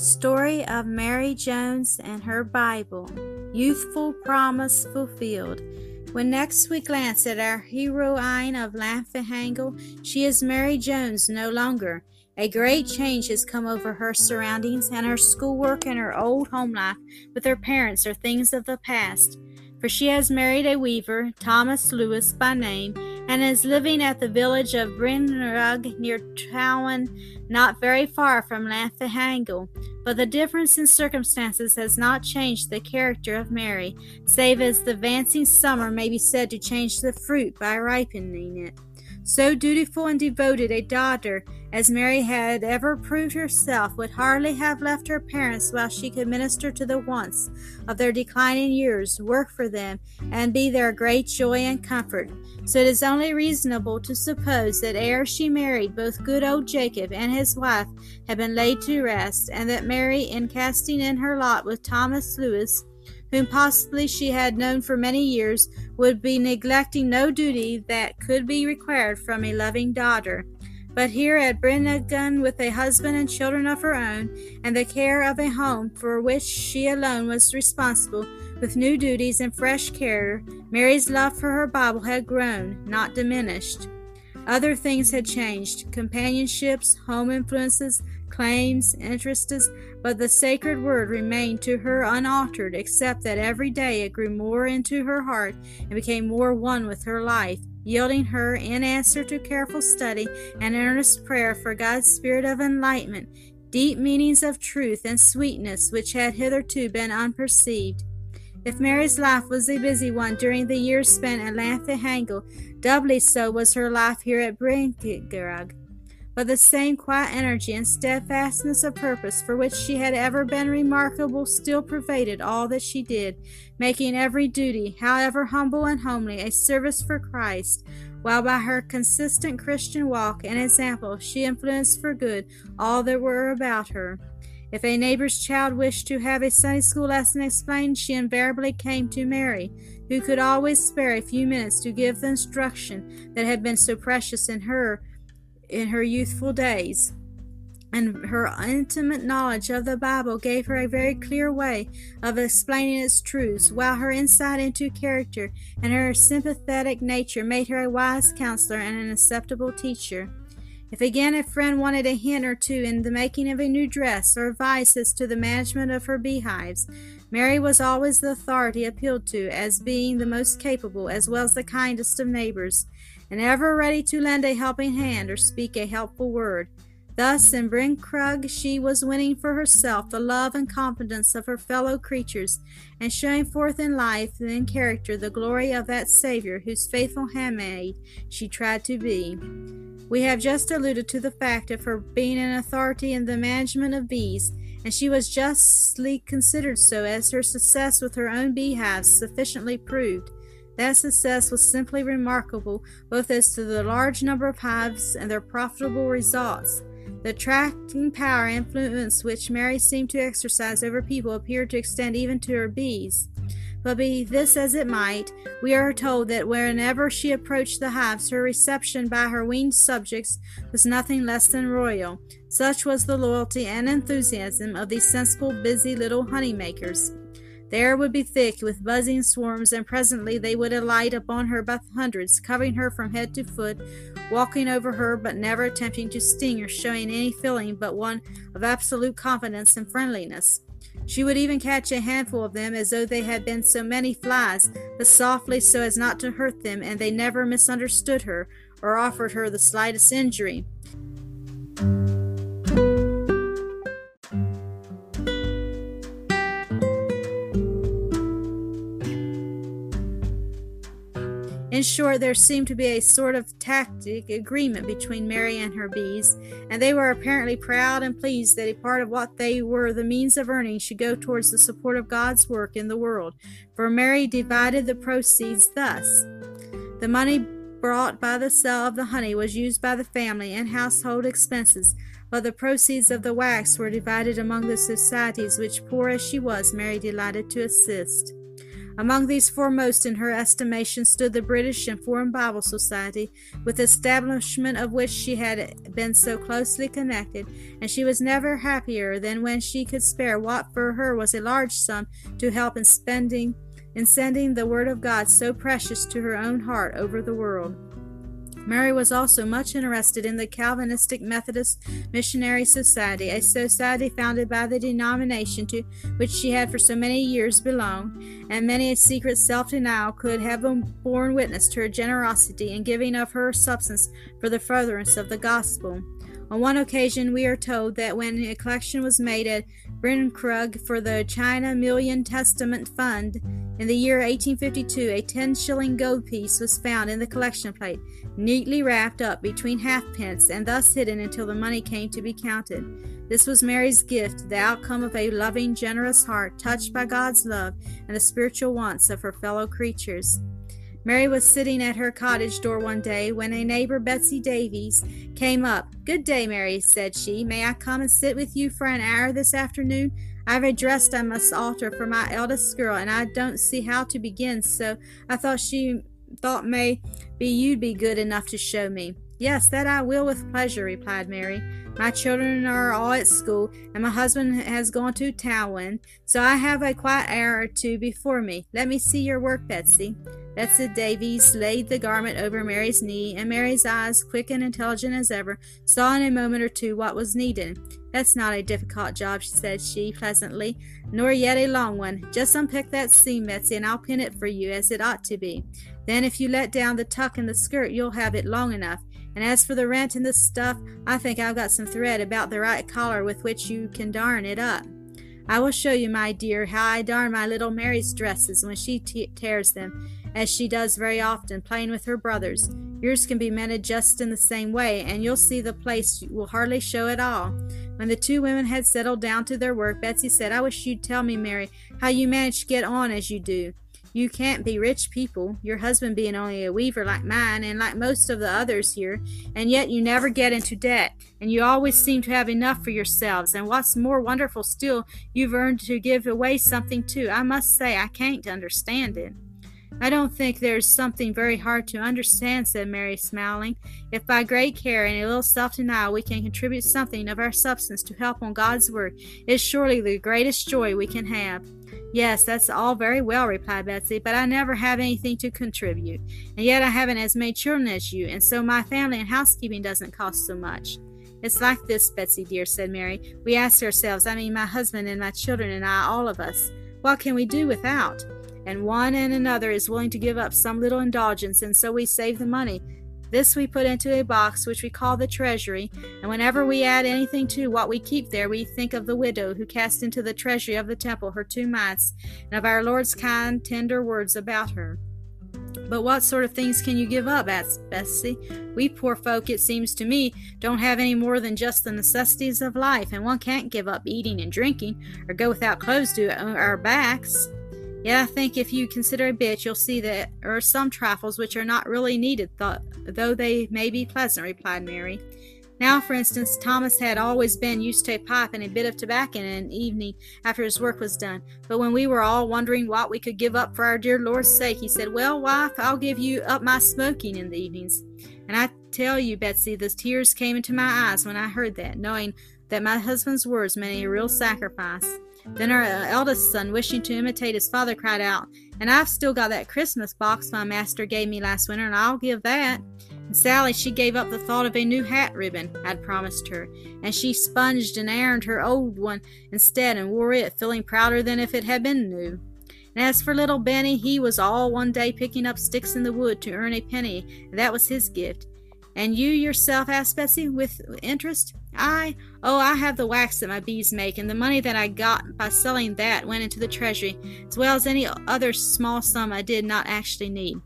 story of Mary Jones and her Bible, Youthful Promise Fulfilled. When next we glance at our heroine of Llanfihangel, she is Mary Jones no longer. A great change has come over her surroundings, and her schoolwork and her old home life with her parents are things of the past. For she has married a weaver, Thomas Lewis by name, and is living at the village of Bryncrug near Towyn, not very far from Llanfihangel. But the difference in circumstances has not changed the character of Mary, save as the advancing summer may be said to change the fruit by ripening it. So dutiful and devoted a daughter as Mary had ever proved herself would hardly have left her parents while she could minister to the wants of their declining years, work for them, and be their great joy and comfort. So it is only reasonable to suppose that ere she married, both good old Jacob and his wife had been laid to rest, and that Mary, in casting in her lot with Thomas Lewis, whom possibly she had known for many years, would be neglecting no duty that could be required from a loving daughter. But here at Brynnegan, with a husband and children of her own, and the care of a home for which she alone was responsible, with new duties and fresh care, Mary's love for her Bible had grown, not diminished. Other things had changed companionships, home influences, claims, interests, but the sacred word remained to her unaltered, except that every day it grew more into her heart and became more one with her life, yielding her, in answer to careful study and earnest prayer for God's spirit of enlightenment, deep meanings of truth and sweetness which had hitherto been unperceived. If Mary's life was a busy one during the years spent at Llanfihangel, doubly so was her life here at Bryncrug but the same quiet energy and steadfastness of purpose for which she had ever been remarkable still pervaded all that she did, making every duty, however humble and homely, a service for Christ, while by her consistent Christian walk and example she influenced for good all that were about her. If a neighbor's child wished to have a Sunday school lesson explained, she invariably came to Mary, who could always spare a few minutes to give the instruction that had been so precious in her in her youthful days. And her intimate knowledge of the Bible gave her a very clear way of explaining its truths, while her insight into character and her sympathetic nature made her a wise counselor and an acceptable teacher. If again a friend wanted a hint or two in the making of a new dress or advice as to the management of her beehives, Mary was always the authority appealed to as being the most capable as well as the kindest of neighbors, and ever ready to lend a helping hand or speak a helpful word. Thus, in Bryncrug, she was winning for herself the love and confidence of her fellow creatures, and showing forth in life and in character the glory of that Saviour whose faithful handmaid she tried to be. We have just alluded to the fact of her being an authority in the management of bees, and she was justly considered so, as her success with her own beehives sufficiently proved. That success was simply remarkable, both as to the large number of hives and their profitable results. The attracting power and influence which Mary seemed to exercise over people appeared to extend even to her bees. But be this as it might, we are told that whenever she approached the hives, her reception by her winged subjects was nothing less than royal. Such was the loyalty and enthusiasm of these sensible, busy little honey makers. The air would be thick with buzzing swarms, and presently they would alight upon her by hundreds, covering her from head to foot, walking over her, but never attempting to sting or showing any feeling but one of absolute confidence and friendliness. She would even catch a handful of them as though they had been so many flies, but softly so as not to hurt them, and they never misunderstood her or offered her the slightest injury. In short, there seemed to be a sort of tacit agreement between Mary and her bees, and they were apparently proud and pleased that a part of what they were the means of earning should go towards the support of God's work in the world, for Mary divided the proceeds thus. The money brought by the sale of the honey was used by the family and household expenses, but the proceeds of the wax were divided among the societies which, poor as she was, Mary delighted to assist. Among these foremost in her estimation stood the British and Foreign Bible Society, with the establishment of which she had been so closely connected, and she was never happier than when she could spare what for her was a large sum to help in spending in sending the word of God so precious to her own heart over the world. Mary was also much interested in the Calvinistic Methodist Missionary Society, a society founded by the denomination to which she had for so many years belonged, and many a secret self denial could have borne witness to her generosity in giving of her substance for the furtherance of the gospel. On one occasion, we are told that when a collection was made at Bryncrug for the China Million Testament Fund in the year 1852, a 10 shilling gold piece was found in the collection plate, neatly wrapped up between halfpence and thus hidden until the money came to be counted. This was Mary's gift, the outcome of a loving, generous heart touched by God's love and the spiritual wants of her fellow creatures. Mary was sitting at her cottage door one day when a neighbor, Betsy Davies, came up. Good day, Mary, said she. May I come and sit with you for an hour this afternoon? I've a dress I must alter for my eldest girl, and I don't see how to begin, so I thought she thought may be you'd be good enough to show me. Yes, that I will with pleasure, replied Mary. My children are all at school, and my husband has gone to Towyn, so I have a quiet hour or two before me. Let me see your work, Betsy. Betsy Davies laid the garment over Mary's knee, and Mary's eyes, quick and intelligent as ever, saw in a moment or two what was needed. That's not a difficult job, she said she pleasantly, nor yet a long one. Just unpick that seam, Betsy, and I'll pin it for you as it ought to be. Then, if you let down the tuck in the skirt, you'll have it long enough. And as for the rent in the stuff, I think I've got some thread about the right collar with which you can darn it up. I will show you, my dear, how I darn my little Mary's dresses when she t- tears them, as she does very often, playing with her brothers. Yours can be mended just in the same way, and you'll see the place will hardly show at all. When the two women had settled down to their work, Betsy said, I wish you'd tell me, Mary, how you manage to get on as you do. You can't be rich people, your husband being only a weaver like mine and like most of the others here, and yet you never get into debt, and you always seem to have enough for yourselves, and what's more wonderful still, you've earned to give away something too. I must say, I can't understand it. I don't think there's something very hard to understand, said Mary, smiling. If by great care and a little self denial we can contribute something of our substance to help on God's work, it is surely the greatest joy we can have. Yes, that's all very well, replied Betsy, but I never have anything to contribute, and yet I haven't as many children as you, and so my family and housekeeping doesn't cost so much. It's like this, Betsy dear, said Mary. We ask ourselves, I mean my husband and my children and I, all of us, what can we do without? And one and another is willing to give up some little indulgence, and so we save the money. This we put into a box which we call the treasury, and whenever we add anything to what we keep there, we think of the widow who cast into the treasury of the temple her two mites, and of our Lord's kind, tender words about her. But what sort of things can you give up? asked Betsy. We poor folk, it seems to me, don't have any more than just the necessities of life, and one can't give up eating and drinking, or go without clothes to uh, our backs. Yet I think if you consider a bit, you'll see that there are some trifles which are not really needed, though they may be pleasant, replied Mary. Now, for instance, Thomas had always been used to a pipe and a bit of tobacco in an evening after his work was done. But when we were all wondering what we could give up for our dear Lord's sake, he said, Well, wife, I'll give you up my smoking in the evenings. And I tell you, Betsy, the tears came into my eyes when I heard that, knowing that my husband's words meant a real sacrifice. Then our uh, eldest son, wishing to imitate his father, cried out, And I've still got that Christmas box my master gave me last winter, and I'll give that. And Sally, she gave up the thought of a new hat ribbon I'd promised her, and she sponged and ironed her old one instead and wore it, feeling prouder than if it had been new. And as for little Benny, he was all one day picking up sticks in the wood to earn a penny, and that was his gift. And you yourself, asked Betsy, with interest. I, oh, I have the wax that my bees make, and the money that I got by selling that went into the treasury, as well as any other small sum I did not actually need.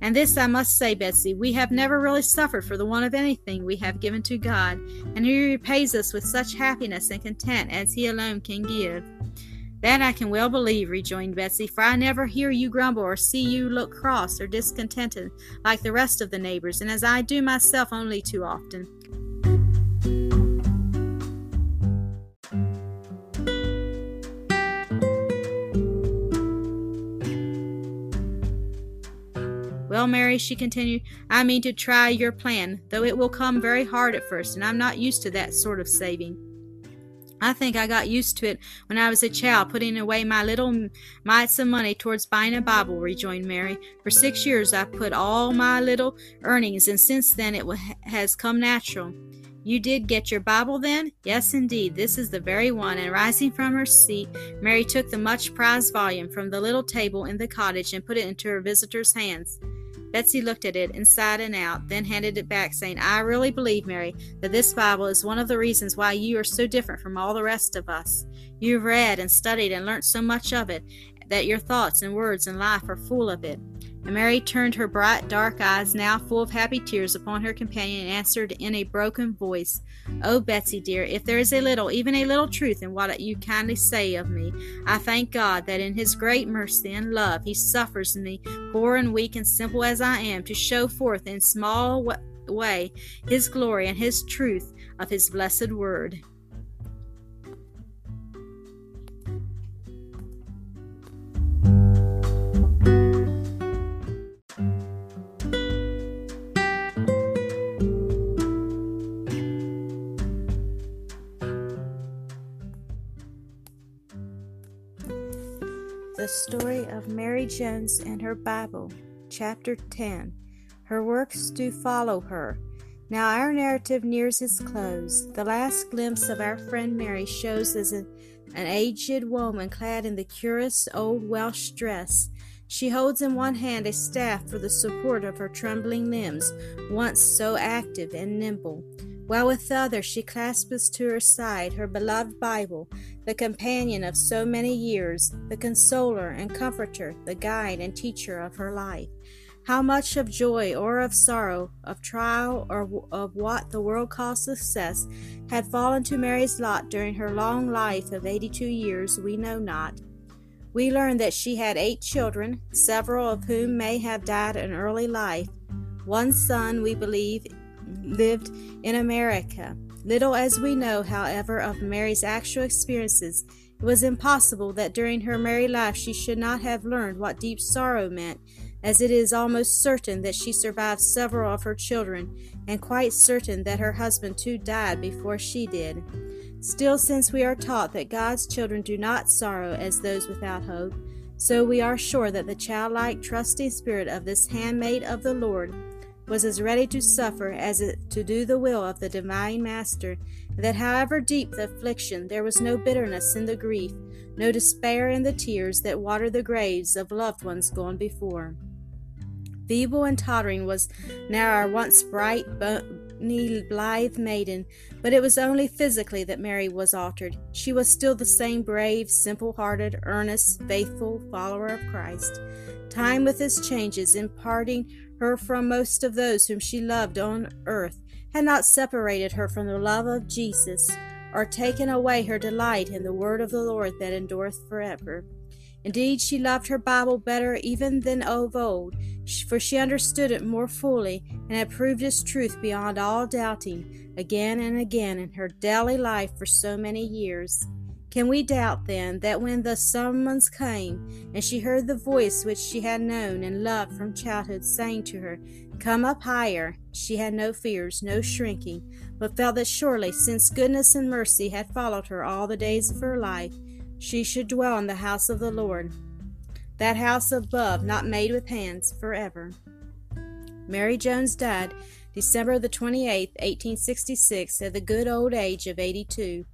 And this I must say, Betsy, we have never really suffered for the want of anything we have given to God, and He repays us with such happiness and content as He alone can give. That I can well believe, rejoined Betsy, for I never hear you grumble or see you look cross or discontented like the rest of the neighbors, and as I do myself only too often. Well, Mary, she continued, I mean to try your plan, though it will come very hard at first, and I'm not used to that sort of saving. I think I got used to it when I was a child, putting away my little mites of money towards buying a Bible, rejoined Mary. For six years I put all my little earnings, and since then it has come natural. You did get your Bible then? Yes, indeed. This is the very one. And rising from her seat, Mary took the much prized volume from the little table in the cottage and put it into her visitor's hands. Betsy looked at it inside and out, then handed it back, saying, I really believe, Mary, that this Bible is one of the reasons why you are so different from all the rest of us. You've read and studied and learnt so much of it that your thoughts and words and life are full of it. And Mary turned her bright, dark eyes, now full of happy tears, upon her companion and answered in a broken voice, Oh, Betsy, dear, if there is a little, even a little truth in what you kindly say of me, I thank God that in His great mercy and love He suffers me, poor and weak and simple as I am, to show forth in small way His glory and His truth of His blessed word. The Story of Mary Jones and Her Bible, Chapter 10. Her works do follow her. Now our narrative nears its close. The last glimpse of our friend Mary shows as an, an aged woman clad in the curious old Welsh dress. She holds in one hand a staff for the support of her trembling limbs, once so active and nimble while with the other she clasps to her side her beloved Bible, the companion of so many years, the consoler and comforter, the guide and teacher of her life. How much of joy or of sorrow, of trial or of what the world calls success, had fallen to Mary's lot during her long life of eighty two years, we know not. We learn that she had eight children, several of whom may have died in early life. One son, we believe, lived in America. Little as we know, however, of Mary's actual experiences, it was impossible that during her married life she should not have learned what deep sorrow meant, as it is almost certain that she survived several of her children, and quite certain that her husband too died before she did. Still, since we are taught that God's children do not sorrow as those without hope, so we are sure that the childlike, trusting spirit of this handmaid of the Lord was as ready to suffer as to do the will of the divine Master, that however deep the affliction, there was no bitterness in the grief, no despair in the tears that watered the graves of loved ones gone before. Feeble and tottering was now our once bright, bony, blithe maiden, but it was only physically that Mary was altered. She was still the same brave, simple hearted, earnest, faithful follower of Christ. Time with its changes, imparting her from most of those whom she loved on earth, had not separated her from the love of Jesus, or taken away her delight in the word of the Lord that endureth forever. Indeed, she loved her Bible better even than of old, for she understood it more fully and had proved its truth beyond all doubting again and again in her daily life for so many years. Can we doubt, then, that when the summons came, and she heard the voice which she had known and loved from childhood saying to her, Come up higher, she had no fears, no shrinking, but felt that surely, since goodness and mercy had followed her all the days of her life, she should dwell in the house of the Lord, that house above, not made with hands, forever. Mary Jones died December the 28th, 1866, at the good old age of 82.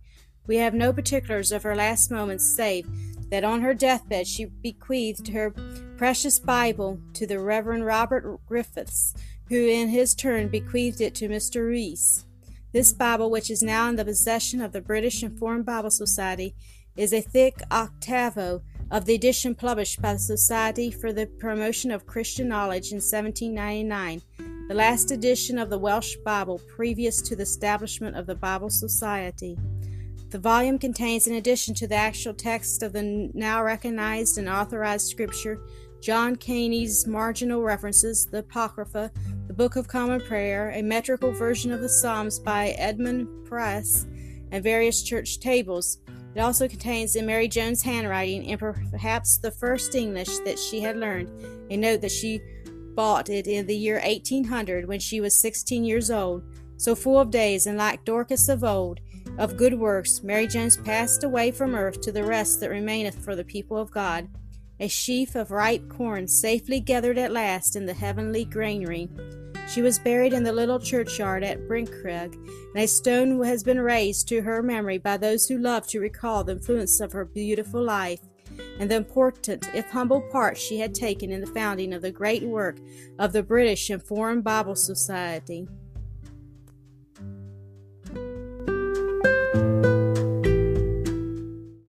We have no particulars of her last moments save that on her deathbed she bequeathed her precious Bible to the Reverend Robert Griffiths, who in his turn bequeathed it to Mr. Rees. This Bible, which is now in the possession of the British and Foreign Bible Society, is a thick octavo of the edition published by the Society for the Promotion of Christian Knowledge in 1799, the last edition of the Welsh Bible previous to the establishment of the Bible Society. The volume contains, in addition to the actual text of the now recognized and authorized scripture, John Canne's marginal references, the Apocrypha, the Book of Common Prayer, a metrical version of the Psalms by Edmund Price, and various church tables. It also contains, in Mary Jones' handwriting, in perhaps the first English that she had learned, a note that she bought it in the year 1800 when she was 16 years old. So full of days and like Dorcas of old, of good works, Mary Jones passed away from earth to the rest that remaineth for the people of God. A sheaf of ripe corn safely gathered at last in the heavenly granary. She was buried in the little churchyard at Bryncrug, and a stone has been raised to her memory by those who love to recall the influence of her beautiful life and the important, if humble, part she had taken in the founding of the great work of the British and Foreign Bible Society.